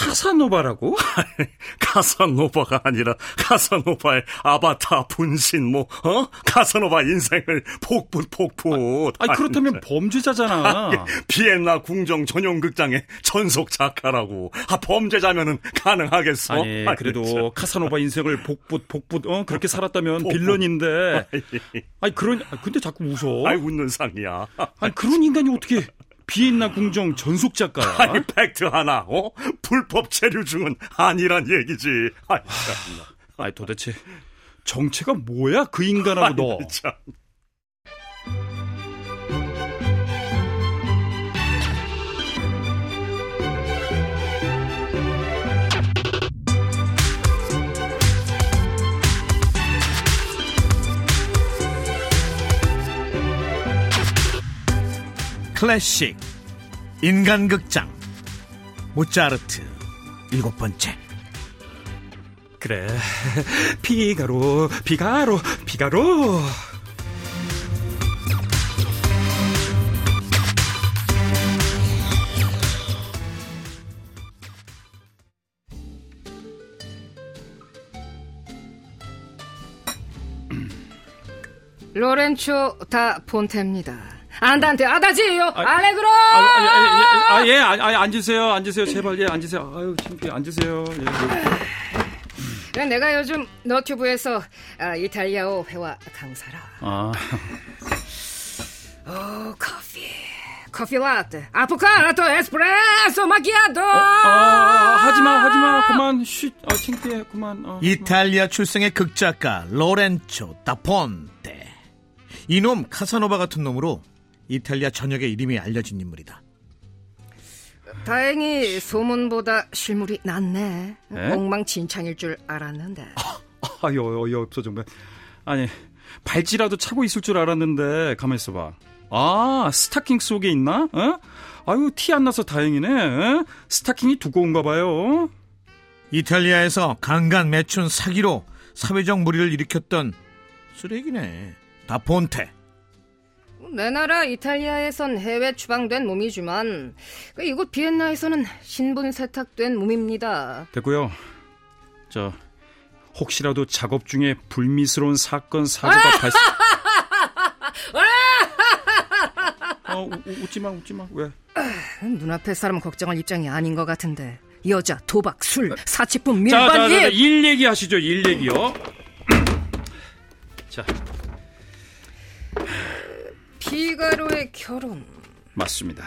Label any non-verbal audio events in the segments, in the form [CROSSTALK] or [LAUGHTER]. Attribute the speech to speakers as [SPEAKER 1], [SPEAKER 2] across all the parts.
[SPEAKER 1] 카사노바라고? [LAUGHS]
[SPEAKER 2] 카사노바가 아니라 카사노바의 아바타 분신 뭐 어? 카사노바 인생을 폭붓 폭붓.
[SPEAKER 1] 아니 그렇다면 범죄자잖아.
[SPEAKER 2] 비엔나 궁정 전용 극장의 전속 작가라고. 아 범죄자면은 가능하겠어?
[SPEAKER 1] 아니 그래도 아니, 카사노바 인생을 복붓 복붓 어 그렇게 살았다면 복붓. 빌런인데. [LAUGHS] 아니 그런 근데 자꾸 웃어.
[SPEAKER 2] 아이 웃는 상이야.
[SPEAKER 1] 아니 그런 인간이 어떻게 비엔나 궁정 전속 작가야.
[SPEAKER 2] 아니 팩트 하나, 어? 불법 체류 중은 아니란 얘기지. 아니,
[SPEAKER 1] 아니 도대체 정체가 뭐야 그 인간하고 너. 참.
[SPEAKER 3] 클래식 인간극장. 모차르트 일곱 번째.
[SPEAKER 1] 그래. [LAUGHS] 피가로 피가로 피가로.
[SPEAKER 4] 로렌초 다 폰테입니다. 안단테 아다지요. 아, 알레그로!
[SPEAKER 1] 아, 아, 아, 아, 아, 예, 아, 아, 앉으세요 앉으세요 제발 예 앉으세요. 아유 창피해 앉으세요
[SPEAKER 4] 예. 내가 요즘 너튜브에서 아, 이탈리아어 회화 강사라? 아. 오 커피. 커피 라떼. 아포카토 에스프레소 마키아토! 어,
[SPEAKER 1] 아, 하지마 하지마 그만 쉿. 아, 창피해 그만 어,
[SPEAKER 3] 이탈리아 출생의 극작가 로렌초 다폰테. 이놈 카사노바 같은 놈으로 이탈리아 전역의 이름이 알려진 인물이다.
[SPEAKER 4] 다행히 소문보다 실물이 낫네. 에? 엉망진창일 줄 알았는데.
[SPEAKER 1] 아, 유 어이 없어 정말. 아니 발찌라도 차고 있을 줄 알았는데 가만 있어봐. 아 스타킹 속에 있나? 어? 아유 티 안 나서 다행이네. 어? 스타킹이 두꺼운가 봐요.
[SPEAKER 3] 이탈리아에서 강간 매춘 사기로 사회적 무리를 일으켰던 쓰레기네. 다폰테.
[SPEAKER 4] 내 나라 이탈리아에선 해외 추방된 몸이지만 그 이곳 비엔나에서는 신분 세탁된 몸입니다.
[SPEAKER 1] 됐고요. 저 혹시라도 작업 중에 불미스러운 사건 사고가 발생. [LAUGHS] 어, 웃지 마, 웃지 마. 왜?
[SPEAKER 4] 눈앞의 사람 걱정할 입장이 아닌 것 같은데. 여자, 도박, 술, 사치품, 밀반, 자, 자, 자,
[SPEAKER 1] 일 얘기하시죠, 일 얘기요. [CLEARS THROAT] 자,
[SPEAKER 4] 피가로의 결혼.
[SPEAKER 1] 맞습니다.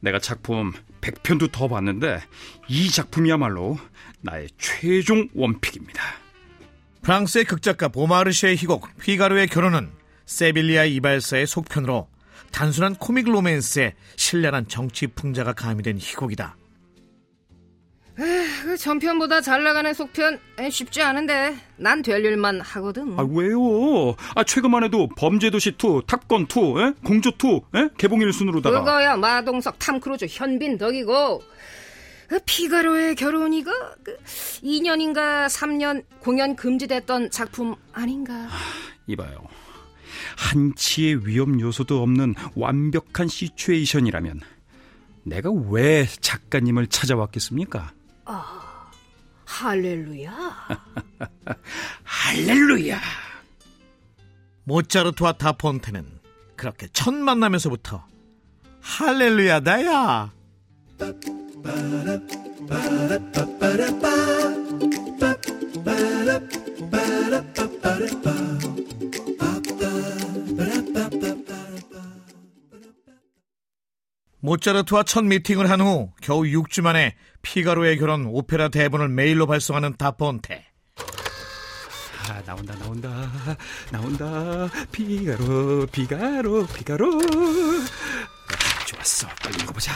[SPEAKER 1] 내가 작품 100편도 더 봤는데 이 작품이야말로 나의 최종 원픽입니다.
[SPEAKER 3] 프랑스의 극작가 보마르시의 희곡 피가로의 결혼은 세빌리아 이발사의 속편으로 단순한 코믹 로맨스에 신랄한 정치 풍자가 가미된 희곡이다.
[SPEAKER 4] 그 전편보다 잘 나가는 속편 쉽지 않은데 난 될 일만 하거든.
[SPEAKER 1] 아 왜요? 아 최근만 해도 범죄도시 2, 탑건 2, 에? 공조 2 에? 개봉 1순으로다가
[SPEAKER 4] 그거야 마동석, 탐크루즈, 현빈 덕이고 그 피가로의 결혼이가 그 2년인가 3년 공연 금지됐던 작품 아닌가? 아,
[SPEAKER 1] 이봐요. 한치의 위험 요소도 없는 완벽한 시츄에이션이라면 내가 왜 작가님을 찾아왔겠습니까? 아,
[SPEAKER 4] 할렐루야. [LAUGHS]
[SPEAKER 1] 할렐루야.
[SPEAKER 3] 모차르트와 다폰테는 그렇게 첫 만나면서부터 할렐루야다야. 모차르트와 첫 미팅을 한 후 겨우 6주 만에 피가로의 결혼 오페라 대본을 메일로 발송하는 다폰테.
[SPEAKER 1] 아, 나온다 나온다 나온다 피가로 피가로 피가로 좋았어 빨리 읽어보자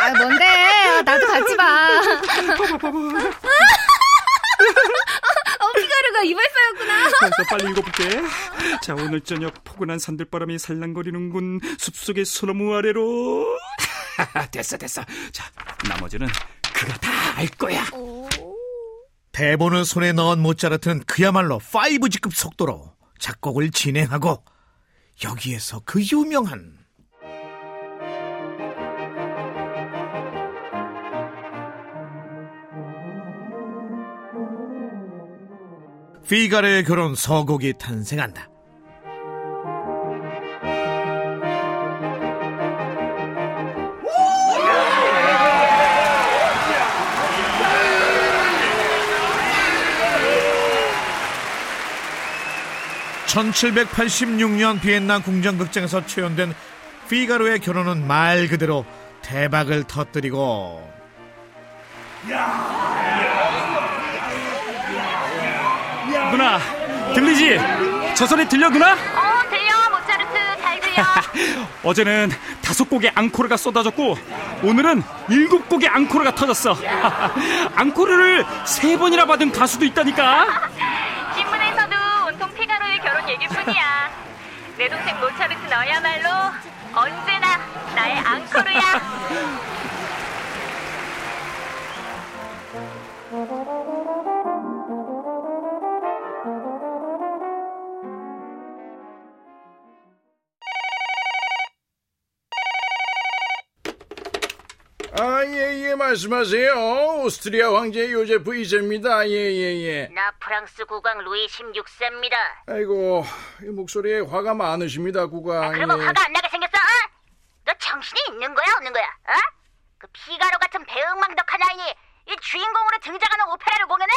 [SPEAKER 4] 아 뭔데 나도 같이 봐 봐봐 피가루가 이발사였구나.
[SPEAKER 1] 빨리 읽어볼게. 자, 오늘 저녁 포근한 산들바람이 살랑거리는군. 숲속의 소나무 아래로. [LAUGHS] 됐어, 됐어. 자, 나머지는 그가 다 알 거야. 오...
[SPEAKER 3] 대본을 손에 넣은 모차르트는 그야말로 5G급 속도로 작곡을 진행하고 여기에서 그 유명한 피가레의 결혼 서곡이 탄생한다. (1786년) 비엔나 궁정극장에서 초연된 피가로의 결혼은 말 그대로 대박을 터뜨리고
[SPEAKER 1] 누나 들리지? 저 소리 들려 누나?
[SPEAKER 5] 어 들려 모차르트 잘 들려 [LAUGHS]
[SPEAKER 1] 어제는 다섯 곡의 앙코르가 쏟아졌고 오늘은 일곱 곡의 앙코르가 터졌어. [LAUGHS] 앙코르를 세 번이나 받은 가수도 있다니까. [LAUGHS]
[SPEAKER 5] 얘기뿐이야. 내 동생 모차르트 너야말로 언제나 나의 앙코르야 [LAUGHS]
[SPEAKER 6] 아, 예, 예, 말씀하세요. 오스트리아 황제 요제프 이세입니다. 예, 예, 예.
[SPEAKER 5] 나 프랑스 국왕 루이 16세입니다
[SPEAKER 6] 아이고, 이 목소리에 화가 많으십니다, 국왕.
[SPEAKER 5] 그러면
[SPEAKER 6] 예.
[SPEAKER 5] 화가 안 나게 생겼어? 어? 너 정신이 있는 거야 없는 거야? 어? 그 피가로 같은 배은망덕한 아이니 이 주인공으로 등장하는 오페라를 공연해?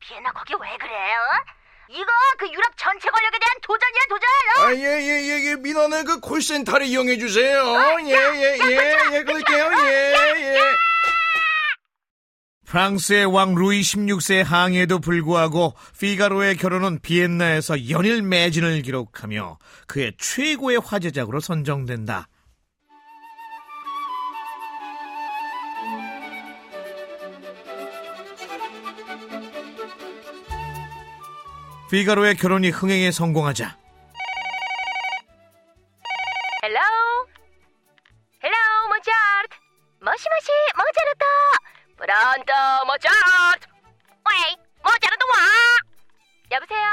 [SPEAKER 5] 비엔나 거기 왜 그래? 어? 이거 그 유럽 전체 권력에 대한 도전이야 도전! 어?
[SPEAKER 6] 아, 예, 예, 예, 예. 민원을 그 콜센터를 이용해 주세요. 예, 예, 예, 예, 그럴게요. 예, 예.
[SPEAKER 3] 프랑스의 왕 루이 16세의 항해에도 불구하고 피가로의 결혼은 비엔나에서 연일 매진을 기록하며 그의 최고의 화제작으로 선정된다. 피가로의 결혼이 흥행에 성공하자
[SPEAKER 5] Hello hello 모차르트 もしもし 모차르트 Pronto 모차르트 喂 모차르트 와 여보세요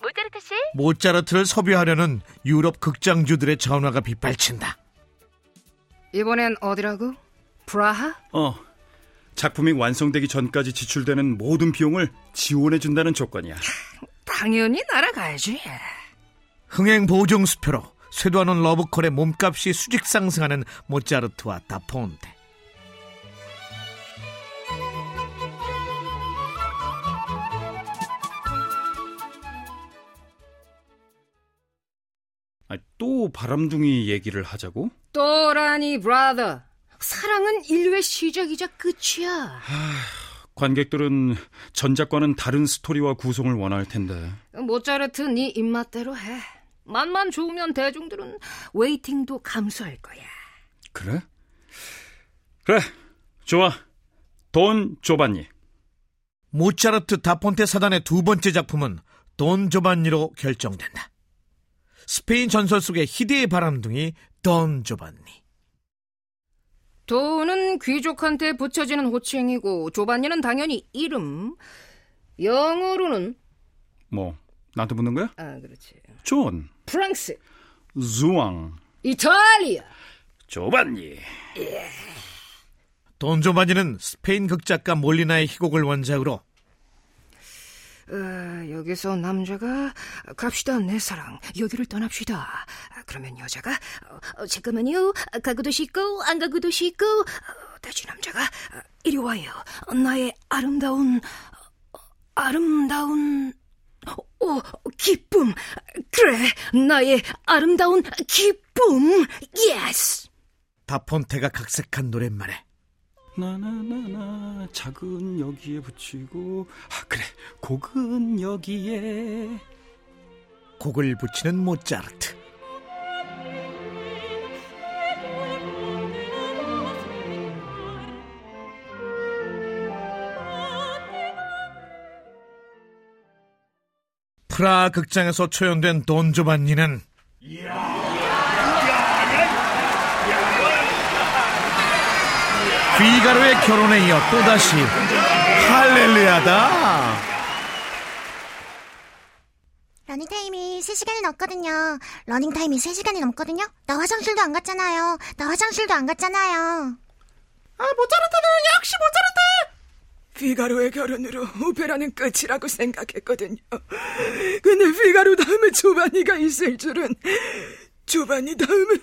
[SPEAKER 5] 모차르트 씨
[SPEAKER 3] 모차르트를 섭외하려는 유럽 극장주들의 전화가 빗발친다.
[SPEAKER 4] 이번엔 어디라고? 프라하?
[SPEAKER 1] 어. 작품이 완성되기 전까지 지출되는 모든 비용을 지원해 준다는 조건이야. [LAUGHS]
[SPEAKER 4] 당연히 날아가야지.
[SPEAKER 3] 흥행 보증 수표로 쇄도하는 러브콜의 몸값이 수직 상승하는 모차르트와 다폰테.
[SPEAKER 1] 아, 또 바람둥이 얘기를 하자고?
[SPEAKER 4] 또라니 브라더. 사랑은 인류의 시작이자 끝이야.
[SPEAKER 1] 관객들은 전작과는 다른 스토리와 구성을 원할 텐데.
[SPEAKER 4] 모차르트 네 입맛대로 해. 맛만 좋으면 대중들은 waiting도 감수할 거야.
[SPEAKER 1] 그래? 그래. 좋아. 돈 조반니.
[SPEAKER 3] 모차르트 다폰테 사단의 두 번째 작품은 돈 조반니로 결정된다. 스페인 전설 속의 희대의 바람둥이 돈 조반니.
[SPEAKER 4] 돈은 귀족한테 붙여지는 호칭이고 조반니는 당연히 이름. 영어로는
[SPEAKER 1] 뭐 나한테 묻는 거야?
[SPEAKER 4] 아 그렇지.
[SPEAKER 1] 존,
[SPEAKER 4] 프랑스,
[SPEAKER 1] 주앙,
[SPEAKER 4] 이탈리아.
[SPEAKER 1] 조반니.
[SPEAKER 3] 돈 조반니는 스페인 극작가 몰리나의 희곡을 원작으로
[SPEAKER 4] 어, 여기서 남자가 갑시다 내 사랑. 여기를 떠납시다. 아, 그러면 여자가 어, 어, 잠깐만요. 가고도 싶고 안 가고도 싶고. 어, 다시 남자가 어, 이리 와요. 나의 아름다운 어, 아름다운 어, 기쁨. 그래 나의 아름다운 기쁨. yes
[SPEAKER 3] 다폰테가 각색한 노랫말에
[SPEAKER 1] 나나나나 작은 여기에 붙이고 아 그래 곡은 여기에
[SPEAKER 3] 곡을 붙이는 모차르트. 프라하 극장에서 초연된 돈 조반니는 피가로의 결혼에 이어 또다시 할렐루야다.
[SPEAKER 7] 러닝타임이 3시간이 넘거든요. 러닝타임이 3시간이 넘거든요. 나 화장실도 안 갔잖아요. 나 화장실도 안 갔잖아요.
[SPEAKER 3] 아, 모차르트는 역시 모차르트!
[SPEAKER 8] 피가로의 결혼으로 오페라는 끝이라고 생각했거든요. 근데 피가로 다음에 조반니가 있을 줄은 조바니 다음에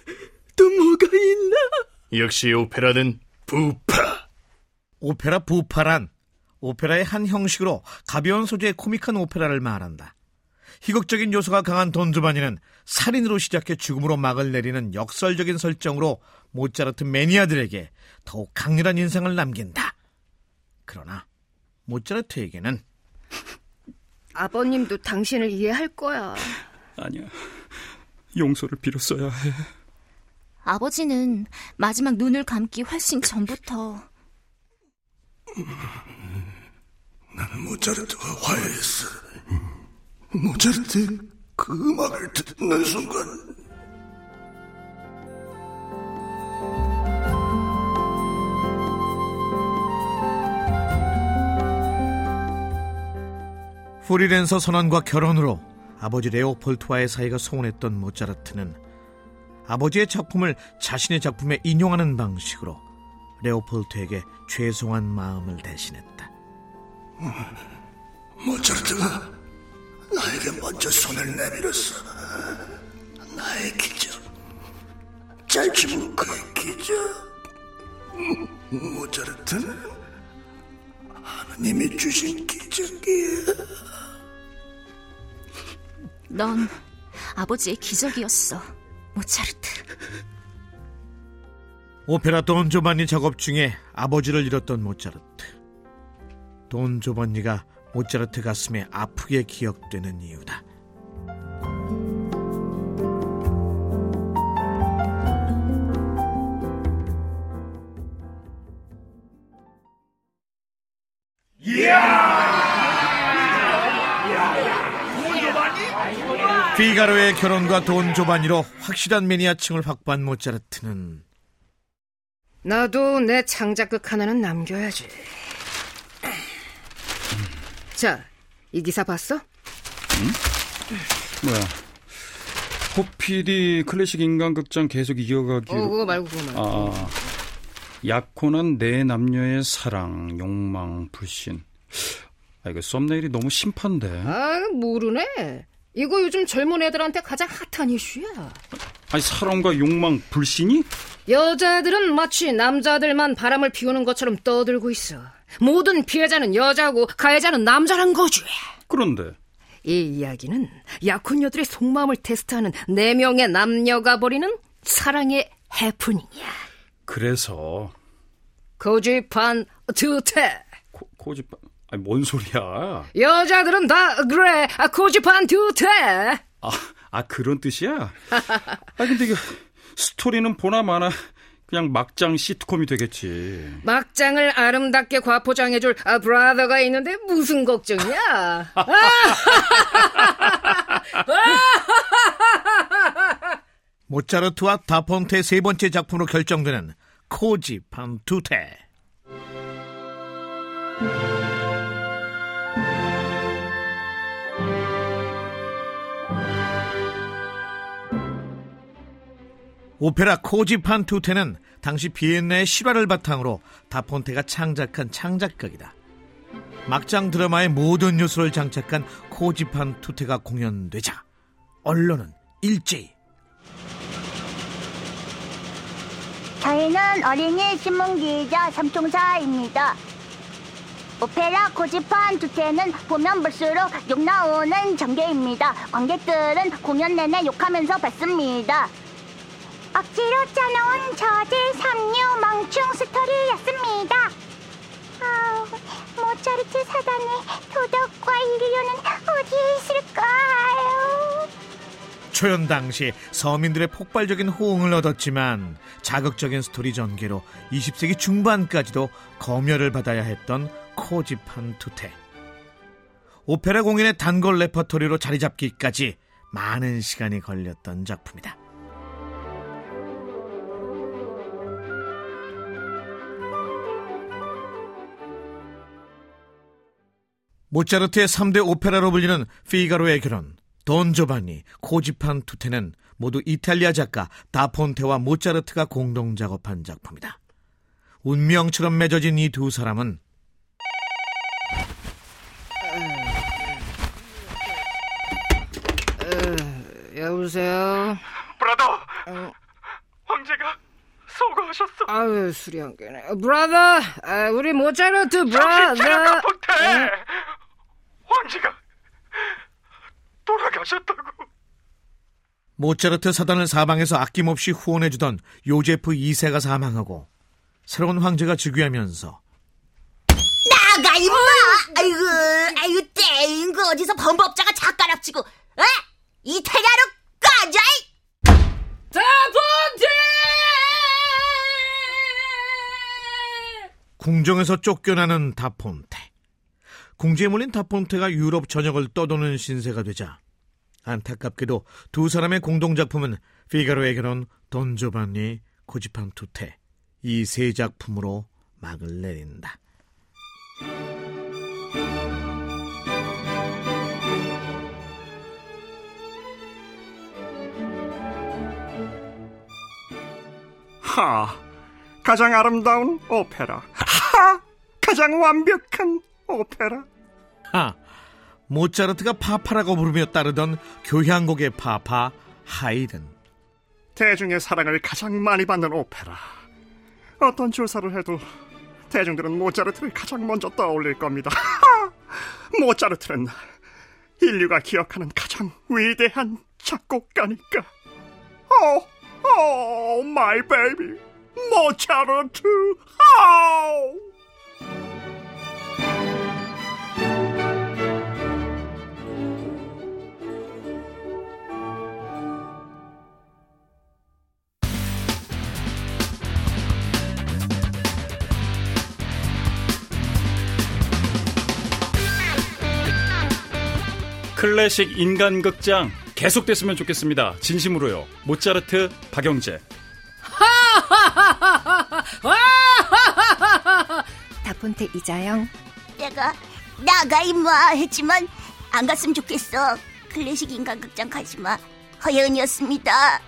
[SPEAKER 8] 또 뭐가 있나?
[SPEAKER 9] 역시 오페라는 부파.
[SPEAKER 3] 오페라 부파란 오페라의 한 형식으로 가벼운 소재의 코믹한 오페라를 말한다. 희극적인 요소가 강한 돈주바니는 살인으로 시작해 죽음으로 막을 내리는 역설적인 설정으로 모차르트 매니아들에게 더욱 강렬한 인상을 남긴다. 그러나 모차르트에게는 [LAUGHS]
[SPEAKER 4] 아버님도 당신을 이해할 거야.
[SPEAKER 1] 아니야. 용서를 빌었어야 해.
[SPEAKER 7] 아버지는 마지막 눈을 감기 훨씬 전부터
[SPEAKER 9] 나는 모차르트와 화해했어. 모차르트 그 음악을 듣는 순간
[SPEAKER 3] 프리랜서 선언과 결혼으로 아버지 레오폴트와의 사이가 소원했던 모차르트는 아버지의 작품을 자신의 작품에 인용하는 방식으로 레오폴트에게 죄송한 마음을 대신했다.
[SPEAKER 9] 모차르트가 나에게 먼저 손을 내밀었어. 나의 기적. 짧지만 그의 기적. 모차르트는 하느님이 주신 기적이야.
[SPEAKER 7] 넌 아버지의 기적이었어, 모차르트.
[SPEAKER 3] 오페라 돈 조반니 작업 중에 아버지를 잃었던 모차르트. 돈 조반니가 모차르트 가슴에 아프게 기억되는 이유다. 피가로의 결혼과 돈 조반니로 확실한 매니아층을 확보한 모차르트는
[SPEAKER 4] 나도 내 창작극 하나는 남겨야지. 자, 이 기사 봤어?
[SPEAKER 1] 뭐야. 호피디 클래식 인간극장 계속 이어가기로.
[SPEAKER 4] 어, 그거 말고 그거 말고.
[SPEAKER 1] 아, 아. 약혼한 네 남녀의 사랑, 욕망, 불신. 아, 이거 썸네일이 너무 심판데.
[SPEAKER 4] 아, 모르네. 이거 요즘 젊은 애들한테 가장 핫한 이슈야.
[SPEAKER 1] 아니, 사랑과 욕망, 불신이?
[SPEAKER 4] 여자들은 마치 남자들만 바람을 피우는 것처럼 떠들고 있어. 모든 피해자는 여자고 가해자는 남자란 거지.
[SPEAKER 1] 그런데.
[SPEAKER 4] 이 이야기는 약혼녀들의 속마음을 테스트하는 네 명의 남녀가 벌이는 사랑의 해프닝이야.
[SPEAKER 1] 그래서.
[SPEAKER 4] 고집한 두태.
[SPEAKER 1] 코, 고집, 아니, 뭔 소리야.
[SPEAKER 4] 여자들은 다 그래. 아, 고집한 두태.
[SPEAKER 1] 아, 아, 그런 뜻이야? 아, 근데 이게 스토리는 보나 마나 그냥 막장 시트콤이 되겠지.
[SPEAKER 4] 막장을 아름답게 과포장해줄 아, 브라더가 있는데 무슨 걱정이야? [LAUGHS]
[SPEAKER 3] 모차르트와 다폰테의 세 번째 작품으로 결정되는 코지 판투테. 오페라 코지 판 투테는 당시 비엔나의 실화를 바탕으로 다폰테가 창작한 창작극이다. 막장 드라마의 모든 요소를 장착한 코지 판 투테가 공연되자 언론은 일제히
[SPEAKER 10] 저희는 어린이 신문 기자 삼총사입니다. 오페라 고집한 두태는 보면 볼수록 욕 나오는 전개입니다. 관객들은 공연 내내 욕하면서 뱉습니다. 억지로 짜놓은 저질 삼류 멍충 스토리였습니다. 아우, 모차르트 사단의 도덕과 인륜은 어디에 있을까요?
[SPEAKER 3] 초연 당시 서민들의 폭발적인 호응을 얻었지만 자극적인 스토리 전개로 20세기 중반까지도 검열을 받아야 했던 코지 판 투테. 오페라 공연의 단골 레퍼토리로 자리 잡기까지 많은 시간이 걸렸던 작품이다. 모차르트의 3대 오페라로 불리는 피가로의 결혼, 돈 조반니, 코집한 투테는 모두 이탈리아 작가 다폰테와 모차르트가 공동 작업한 작품이다. 운명처럼 맺어진 이 두 사람은 어,
[SPEAKER 4] 여보세요?
[SPEAKER 11] 브라더!
[SPEAKER 4] 어.
[SPEAKER 11] 황제가 서거하셨어.
[SPEAKER 4] 아유, 수리한 게네. 브라더! 아, 우리 모차르트 브라더!
[SPEAKER 11] 정신 차려, 돌아가셨다고.
[SPEAKER 3] 모차르트 사단을 사방에서 아낌없이 후원해주던 요제프 2세가 사망하고 새로운 황제가 즉위하면서
[SPEAKER 5] 나가 임마! 아이고, 아이고 땡! 그 어디서 범법자가 작가랍치고, 어? 이 태가로 꺼져!
[SPEAKER 4] 다본테!
[SPEAKER 3] 궁정에서 쫓겨나는 다폰테. 궁지에 몰린 다폰테가 유럽 전역을 떠도는 신세가 되자 안타깝게도 두 사람의 공동작품은 피가로의 결혼, 돈조반니, 고집한 투테 이 세 작품으로 막을 내린다.
[SPEAKER 2] 하, 가장 아름다운 오페라. 하, 가장 완벽한 오페라.
[SPEAKER 3] 하, 모차르트가 파파라고 부르며 따르던 교향곡의 파파 하이든.
[SPEAKER 2] 대중의 사랑을 가장 많이 받는 오페라. 어떤 조사를 해도 대중들은 모차르트를 가장 먼저 떠올릴 겁니다. [LAUGHS] 모차르트는 인류가 기억하는 가장 위대한 작곡가니까. 오, 오, 마이 베이비, 모차르트. 아우.
[SPEAKER 1] 클래식 인간극장 계속됐으면 좋겠습니다. 진심으로요. 모차르트 박영재. [LAUGHS]
[SPEAKER 4] 다폰테 이자영.
[SPEAKER 10] 내가 나가 임마 했지만 안 갔으면 좋겠어. 클래식 인간극장 가지마. 허연이었습니다.